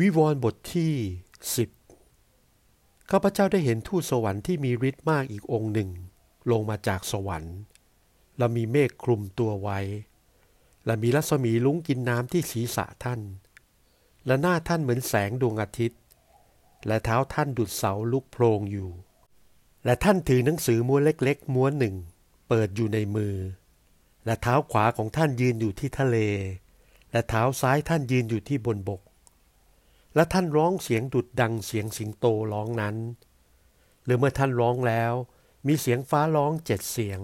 วิวรณ์บทที่สิบข้าพเจ้าได้เห็นทูตสวรรค์ที่มีฤทธิ์มากอีกองค์หนึ่ง ลงมาจากสวรรค์ และมีเมฆคลุมตัวไว้ และมีรัศมีลุ้งกินน้ำที่ศีรษะท่าน และหน้าท่านเหมือนแสงดวงอาทิตย์ และเท้าท่านดุดเสาลุกโพลงอยู่ และท่านถือหนังสือม้วนเล็กๆ ม้วนหนึ่ง เปิดอยู่ในมือ และเท้าขวาของท่านยืนอยู่ที่ทะเล และเท้าซ้ายท่านยืนอยู่ที่บนบก และท่านร้องเสียงดุดดังเสียงสิงโตร้องนั้น หรือเมื่อท่านร้องแล้ว มีเสียงฟ้าร้องเจ็ดเสียง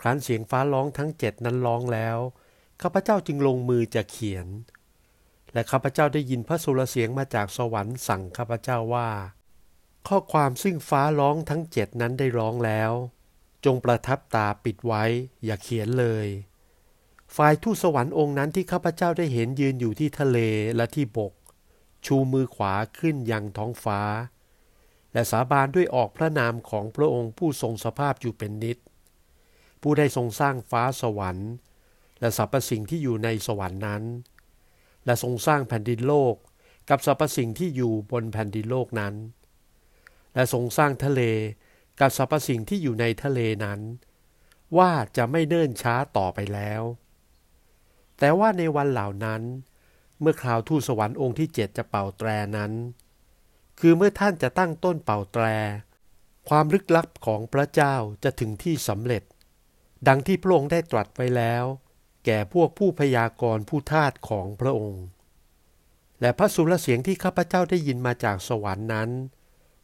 ครั้นเสียงฟ้าร้องทั้งเจ็ดนั้นร้องแล้วข้าพเจ้าจึงลงมือจะเขียน และข้าพเจ้าได้ยินพระสุรเสียงมาจากสวรรค์สั่งข้าพเจ้าว่า ข้อความซึ่งฟ้าร้องทั้งเจ็ดนั้นได้ร้องแล้ว จงประทับตาปิดไว้ อย่าเขียนเลยฝ่ายทูตสวรรค์องค์นั้นที่ข้าพเจ้าได้เห็นยืนอยู่ที่ทะเลและที่บก ชูมือขวาขึ้นยังท้องฟ้า และสาบานด้วยออกพระนามของพระองค์ผู้ทรงสภาพอยู่เป็นนิจ ผู้ได้ทรงสร้างฟ้าสวรรค์ และสรรพสิ่งที่อยู่ในสวรรค์นั้น และทรงสร้างแผ่นดินโลกกับสรรพสิ่งที่อยู่บนแผ่นดินโลกนั้น และทรงสร้างทะเลกับสรรพสิ่งที่อยู่ในทะเลนั้น ว่าจะไม่เนิ่นช้าต่อไปแล้ว แต่ว่าในวันเหล่านั้น เมื่อคราวทูตสวรรค์องค์ที่เจ็ดจะเป่าแตรนั้น คือเมื่อท่านจะตั้งต้นเป่าแตร ความลึกลับของพระเจ้าจะถึงที่สำเร็จ ดังที่พระองค์ได้ตรัสไว้แล้ว แก่พวกผู้พยากรณ์ผู้ทาสของพระองค์ และพระสุรเสียงที่ข้าพเจ้าได้ยินมาจากสวรรค์นั้น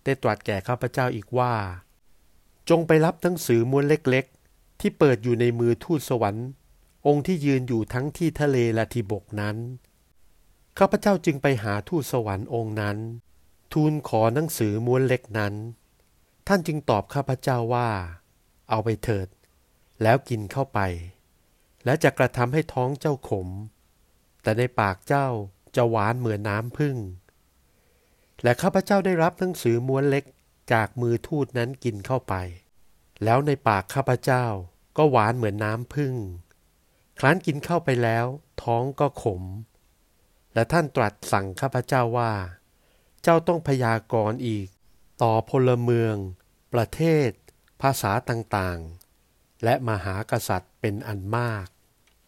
ได้ตรัสแก่ข้าพเจ้าอีกว่า จงไปรับหนังสือม้วนเล็กๆ ที่เปิดอยู่ในมือทูตสวรรค์ องค์ที่ยืนอยู่ทั้งที่ทะเลและที่บกนั้น ข้าพเจ้าจึงไปหาทูตสวรรค์องค์นั้น ทูลขอหนังสือม้วนเล็กนั้น ท่านจึงตอบข้าพเจ้าว่า เอาไปเถิด แล้วกินเข้าไป และจะกระทำให้ท้องเจ้าขม แต่ในปากเจ้าจะหวานเหมือนน้ำพึ่ง และข้าพเจ้าได้รับหนังสือม้วนเล็กจากมือทูตนั้นกินเข้าไป แล้วในปากข้าพเจ้าก็หวานเหมือนน้ำพึ่ง ครั้นกินเข้าไปแล้ว ท้องก็ขม และท่านตรัสสั่งข้าพเจ้าว่า เจ้าต้องพยากรณ์อีก ต่อพลเมือง ประเทศ ภาษาต่างๆ และมหากษัตริย์เป็นอันมาก